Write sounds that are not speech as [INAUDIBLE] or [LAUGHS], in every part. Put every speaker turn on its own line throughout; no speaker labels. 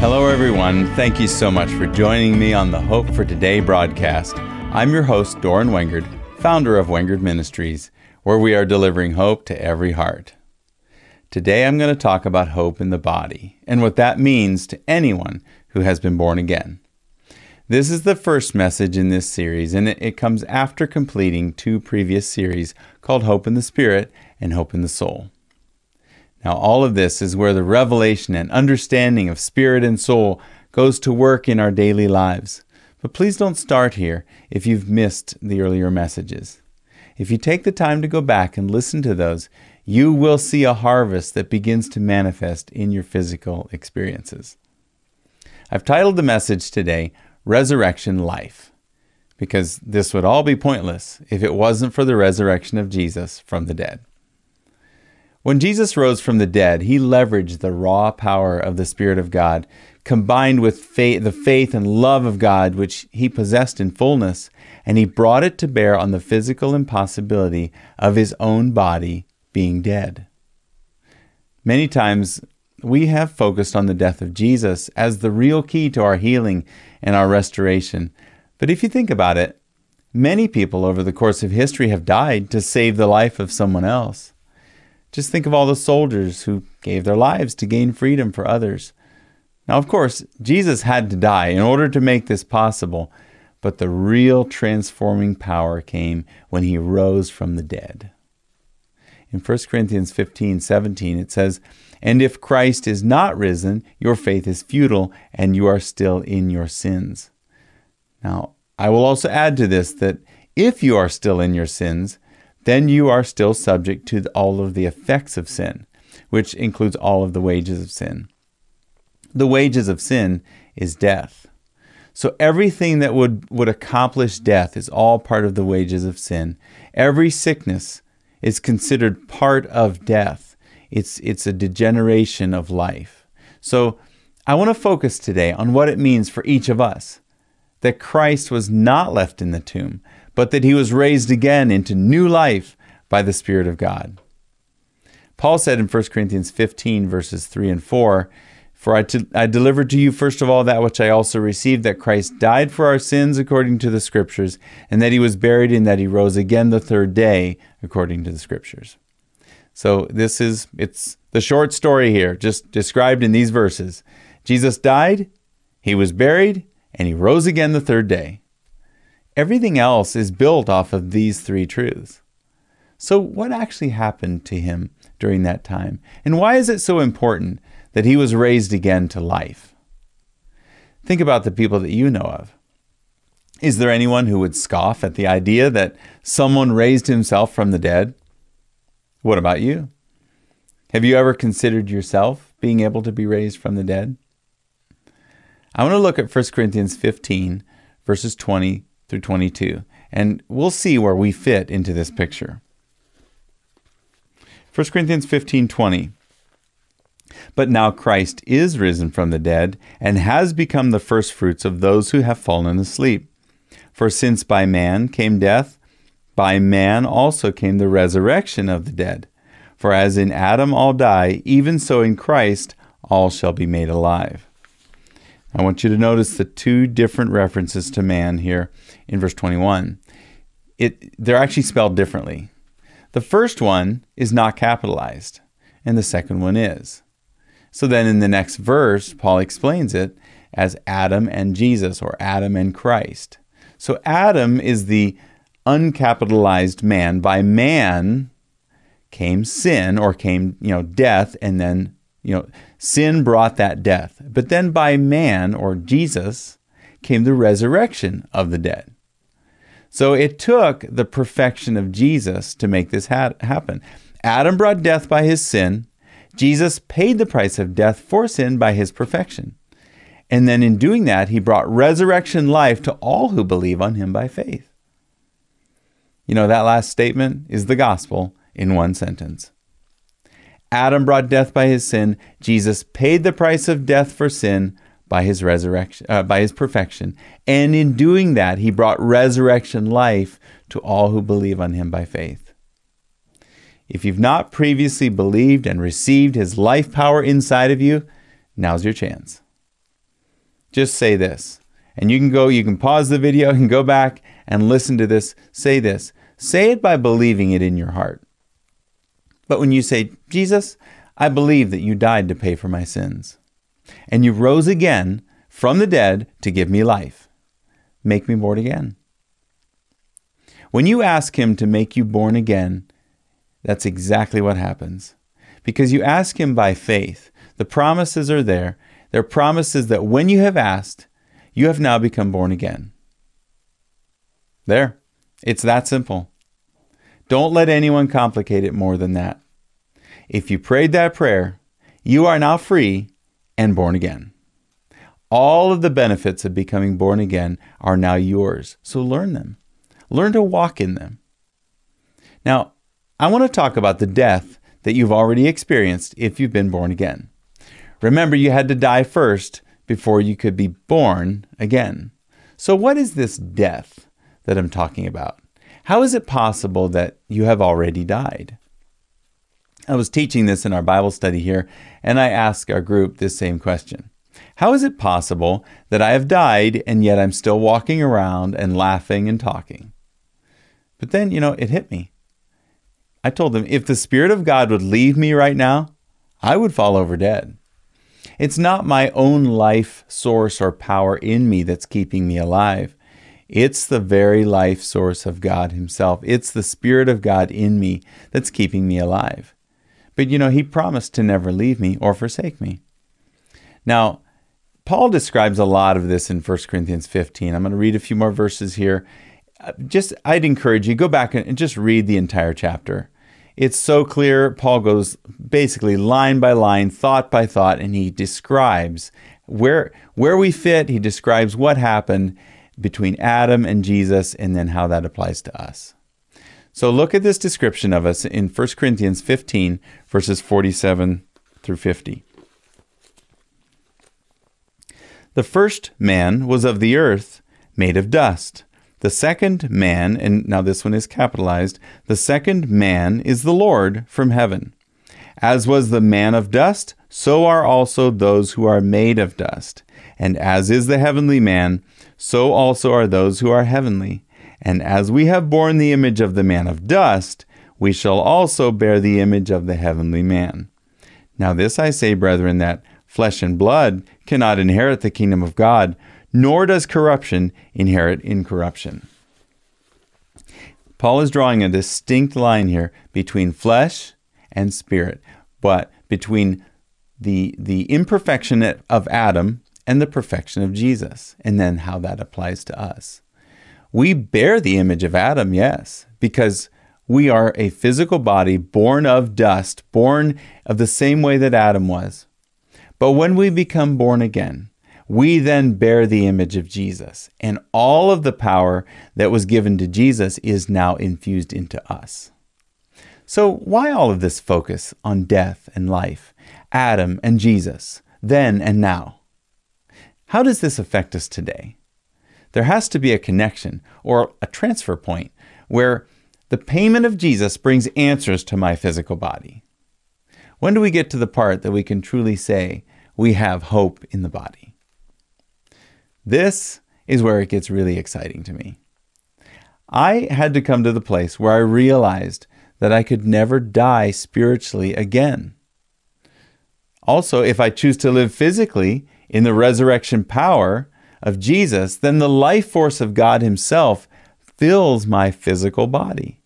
Hello, everyone. Thank you so much for joining me on the Hope for Today broadcast. I'm your host, Doran Wengard, founder of Wengard Ministries, where we are delivering hope to every heart. Today, I'm going to talk about hope in the body and what that means to anyone who has been born again. This is the first message in this series, and it, comes after completing two previous series called Hope in the Spirit and Hope in the Soul. Now, all of this is where the revelation and understanding of spirit and soul goes to work in our daily lives. But please don't start here if you've missed the earlier messages. If you take the time to go back and listen to those, you will see a harvest that begins to manifest in your physical experiences. I've titled the message today, resurrection life, because this would all be pointless if it wasn't for the resurrection of Jesus from the dead. When Jesus rose from the dead, he leveraged the raw power of the Spirit of God, combined with faith, the faith and love of God which he possessed in fullness, and he brought it to bear on the physical impossibility of his own body being dead. Many times we have focused on the death of Jesus as the real key to our healing and our restoration. But if you think about it, many people over the course of history have died to save the life of someone else. Just think of all the soldiers who gave their lives to gain freedom for others. Now, of course, Jesus had to die in order to make this possible, but the real transforming power came when he rose from the dead. In 1 Corinthians 15 17, it says, And if Christ is not risen, your faith is futile, and you are still in your sins. Now, I will also add to this that if you are still in your sins, then you are still subject to all of the effects of sin, which includes all of the wages of sin. The wages of sin is death. So everything that would, would accomplish death is all part of the wages of sin. Every sickness is considered part of death. It's, it's a degeneration of life. So I want to focus today on what it means for each of us that Christ was not left in the tomb, but that he was raised again into new life by the Spirit of God. Paul said in 1 Corinthians 15, verses 3 and 4, For I, t- I delivered to you first of all that which I also received, that Christ died for our sins according to the Scriptures, and that he was buried, and that he rose again the third day according to the Scriptures. So this is it's the short story here, just described in these verses. Jesus died, he was buried, and he rose again the third day. Everything else is built off of these three truths. So, what actually happened to him during that time? And why is it so important that he was raised again to life? Think about the people that you know of. Is there anyone who would scoff at the idea that someone raised himself from the dead? What about you? Have you ever considered yourself being able to be raised from the dead? I want to look at 1 Corinthians 15, verses 20 through 22, and we'll see where we fit into this picture. 1 Corinthians 15 20. But now Christ is risen from the dead and has become the firstfruits of those who have fallen asleep. For since by man came death, by man also came the resurrection of the dead. For as in Adam all die, even so in Christ all shall be made alive. I want you to notice the two different references to man here in verse 21. It, they're actually spelled differently. The first one is not capitalized, and the second one is. So then in the next verse, Paul explains it as Adam and Jesus, or Adam and Christ. So Adam is the uncapitalized man. By man came sin, or came, you know, death, and then, you know, sin brought that death. But then by man, or Jesus, came the resurrection of the dead. So it took the perfection of Jesus to make this ha- happen. Adam brought death by his sin. Jesus paid the price of death for sin by his perfection. And then in doing that, he brought resurrection life to all who believe on him by faith. You know, that last statement is the gospel in one sentence. Adam brought death by his sin. Jesus paid the price of death for sin by his resurrection, uh, by his perfection. And in doing that, he brought resurrection life to all who believe on him by faith. If you've not previously believed and received his life power inside of you, now's your chance. just say this. And you can go, you can pause the video [LAUGHS] and go back and listen to this. Say this. Say it by believing it in your heart. But when you say, Jesus, I believe that you died to pay for my sins, and you rose again from the dead to give me life, make me born again. When you ask Him to make you born again, that's exactly what happens. Because you ask Him by faith, the promises are there. They're promises that when you have asked, you have now become born again. There. It's that simple. Don't let anyone complicate it more than that. If you prayed that prayer, you are now free and born again. All of the benefits of becoming born again are now yours. So learn them. Learn to walk in them. Now, I want to talk about the death that you've already experienced if you've been born again. Remember, you had to die first before you could be born again. So, what is this death that I'm talking about? How is it possible that you have already died? I was teaching this in our Bible study here, and I asked our group this same question How is it possible that I have died and yet I'm still walking around and laughing and talking? But then, you know, it hit me. I told them if the Spirit of God would leave me right now, I would fall over dead. It's not my own life source or power in me that's keeping me alive. It's the very life source of God Himself. It's the Spirit of God in me that's keeping me alive. But you know, He promised to never leave me or forsake me. Now, Paul describes a lot of this in 1 Corinthians 15. I'm going to read a few more verses here. Uh, just, I'd encourage you go back and just read the entire chapter. It's so clear. Paul goes basically line by line, thought by thought, and he describes where where we fit. He describes what happened between Adam and Jesus, and then how that applies to us. So look at this description of us in 1 Corinthians 15, verses 47 through 50. The first man was of the earth, made of dust. The second man, and now this one is capitalized, the second man is the Lord from heaven. As was the man of dust, so are also those who are made of dust. And as is the heavenly man, so also are those who are heavenly. And as we have borne the image of the man of dust, we shall also bear the image of the heavenly man. Now, this I say, brethren, that flesh and blood cannot inherit the kingdom of God nor does corruption inherit incorruption. Paul is drawing a distinct line here between flesh and spirit, but between the, the imperfection of Adam and the perfection of Jesus, and then how that applies to us. We bear the image of Adam, yes, because we are a physical body born of dust, born of the same way that Adam was. But when we become born again, we then bear the image of Jesus. And all of the power that was given to Jesus is now infused into us. So, why all of this focus on death and life, Adam and Jesus, then and now? How does this affect us today? There has to be a connection or a transfer point where the payment of Jesus brings answers to my physical body. When do we get to the part that we can truly say we have hope in the body? This is where it gets really exciting to me. I had to come to the place where I realized that I could never die spiritually again. Also, if I choose to live physically in the resurrection power of Jesus, then the life force of God Himself fills my physical body.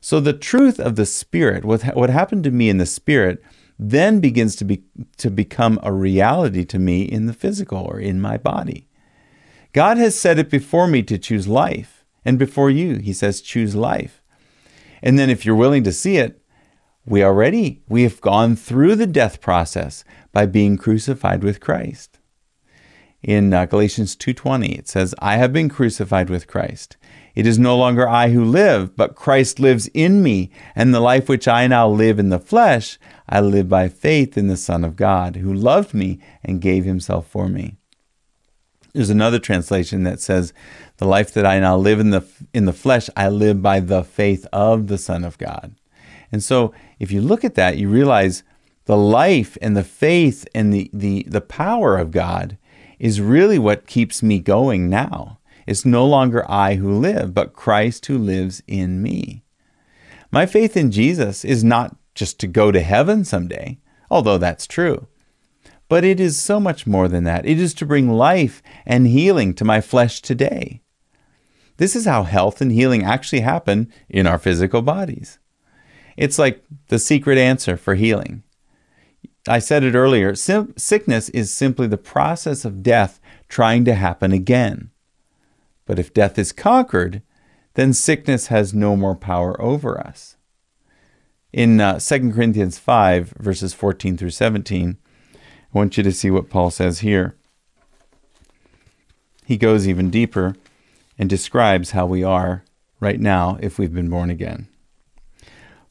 So the truth of the Spirit, what, what happened to me in the Spirit, then begins to, be, to become a reality to me in the physical or in my body. God has set it before me to choose life. And before you, He says, choose life. And then if you're willing to see it, we already, we have gone through the death process by being crucified with Christ. In uh, Galatians 2:20 it says, "I have been crucified with Christ. It is no longer I who live, but Christ lives in me, and the life which I now live in the flesh, I live by faith in the Son of God, who loved me and gave himself for me." There's another translation that says, "The life that I now live in the in the flesh, I live by the faith of the Son of God." And so, if you look at that, you realize the life and the faith and the the the power of God is really what keeps me going now. It's no longer I who live, but Christ who lives in me. My faith in Jesus is not just to go to heaven someday, although that's true. But it is so much more than that. It is to bring life and healing to my flesh today. This is how health and healing actually happen in our physical bodies. It's like the secret answer for healing. I said it earlier sim- sickness is simply the process of death trying to happen again. But if death is conquered, then sickness has no more power over us. In uh, 2 Corinthians 5, verses 14 through 17, I want you to see what Paul says here. He goes even deeper and describes how we are right now if we've been born again.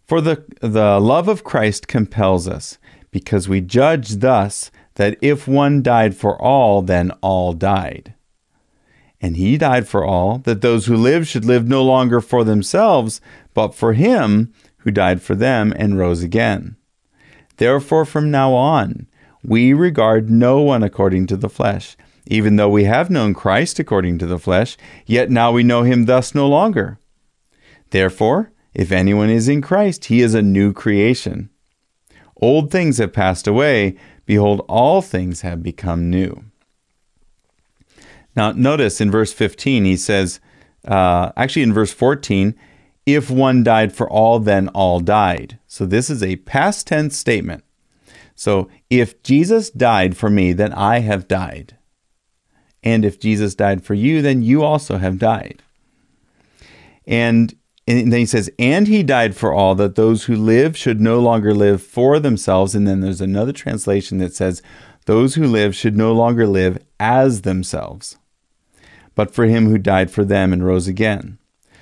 For the, the love of Christ compels us, because we judge thus that if one died for all, then all died. And he died for all, that those who live should live no longer for themselves, but for him who died for them and rose again. Therefore, from now on, we regard no one according to the flesh. Even though we have known Christ according to the flesh, yet now we know him thus no longer. Therefore, if anyone is in Christ, he is a new creation. Old things have passed away. Behold, all things have become new. Now, notice in verse 15, he says, uh, actually in verse 14, if one died for all, then all died. So this is a past tense statement. So if Jesus died for me, then I have died. And if Jesus died for you, then you also have died. And, and then he says, and he died for all, that those who live should no longer live for themselves. And then there's another translation that says, those who live should no longer live as themselves but for him who died for them and rose again.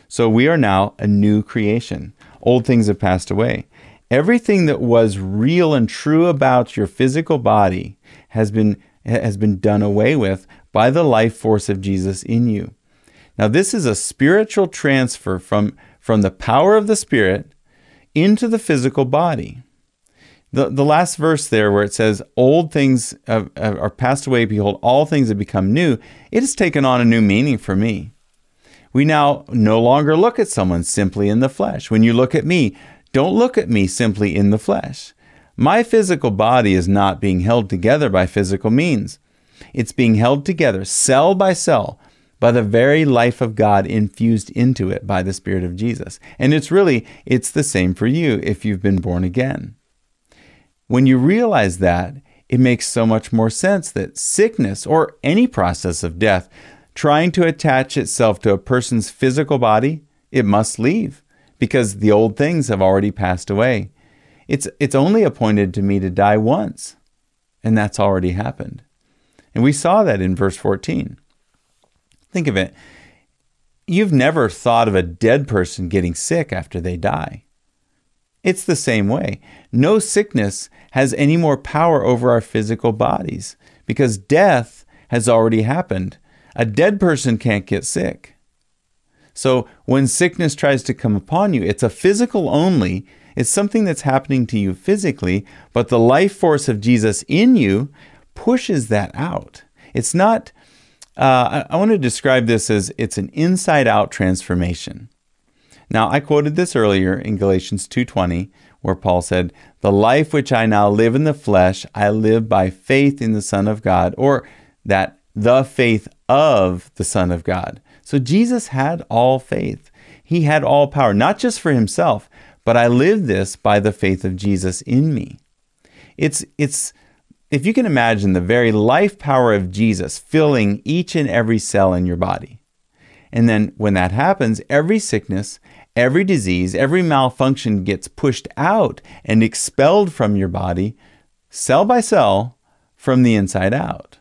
So we are now a new creation. Old things have passed away. Everything that was real and true about your physical body has been has been done away with by the life force of Jesus in you. Now this is a spiritual transfer from from the power of the spirit into the physical body. The, the last verse there where it says old things are passed away. Behold all things have become new. It has taken on a new meaning for me. We now no longer look at someone simply in the flesh. When you look at me don't look at me simply in the flesh. My physical body is not being held together by physical means. It's being held together cell by cell by the very life of God infused into it by the spirit of Jesus and it's really it's the same for you if you've been born again when you realize that, it makes so much more sense that sickness or any process of death trying to attach itself to a person's physical body, it must leave because the old things have already passed away. It's, it's only appointed to me to die once, and that's already happened. And we saw that in verse 14. Think of it. You've never thought of a dead person getting sick after they die. It's the same way. No sickness has any more power over our physical bodies because death has already happened. A dead person can't get sick. So when sickness tries to come upon you, it's a physical only. It's something that's happening to you physically, but the life force of Jesus in you pushes that out. It's not, uh, I, I want to describe this as it's an inside out transformation. Now, I quoted this earlier in Galatians 2:20 where Paul said, "The life which I now live in the flesh, I live by faith in the Son of God," or that the faith of the Son of God. So Jesus had all faith. He had all power, not just for himself, but I live this by the faith of Jesus in me. It's it's if you can imagine the very life power of Jesus filling each and every cell in your body. And then when that happens, every sickness, every disease, every malfunction gets pushed out and expelled from your body, cell by cell, from the inside out.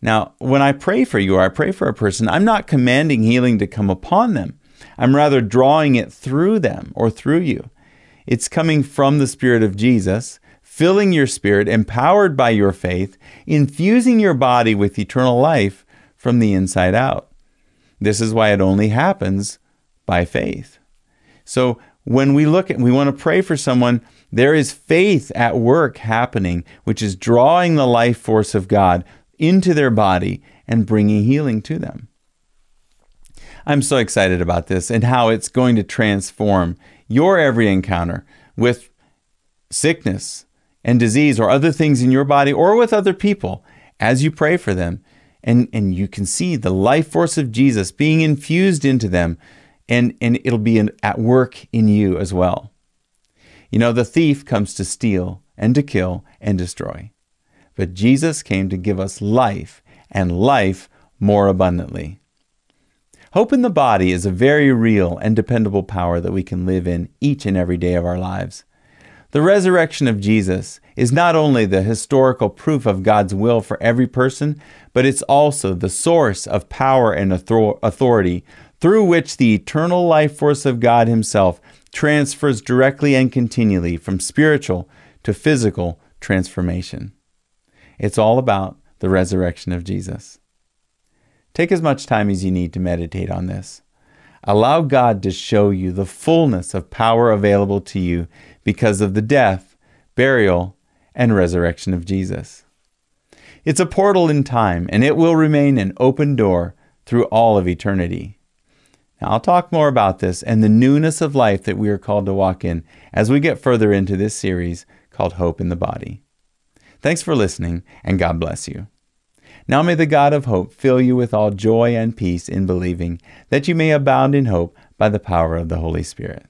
Now, when I pray for you or I pray for a person, I'm not commanding healing to come upon them. I'm rather drawing it through them or through you. It's coming from the Spirit of Jesus, filling your spirit, empowered by your faith, infusing your body with eternal life from the inside out. This is why it only happens by faith. So when we look at, we want to pray for someone, there is faith at work happening, which is drawing the life force of God into their body and bringing healing to them. I'm so excited about this and how it's going to transform your every encounter with sickness and disease or other things in your body or with other people as you pray for them. And, and you can see the life force of Jesus being infused into them, and, and it'll be at work in you as well. You know, the thief comes to steal and to kill and destroy. But Jesus came to give us life and life more abundantly. Hope in the body is a very real and dependable power that we can live in each and every day of our lives. The resurrection of Jesus is not only the historical proof of God's will for every person, but it's also the source of power and authority through which the eternal life force of God Himself transfers directly and continually from spiritual to physical transformation. It's all about the resurrection of Jesus. Take as much time as you need to meditate on this. Allow God to show you the fullness of power available to you because of the death, burial, and resurrection of Jesus. It's a portal in time, and it will remain an open door through all of eternity. Now, I'll talk more about this and the newness of life that we are called to walk in as we get further into this series called Hope in the Body. Thanks for listening, and God bless you. Now may the God of hope fill you with all joy and peace in believing, that you may abound in hope by the power of the Holy Spirit.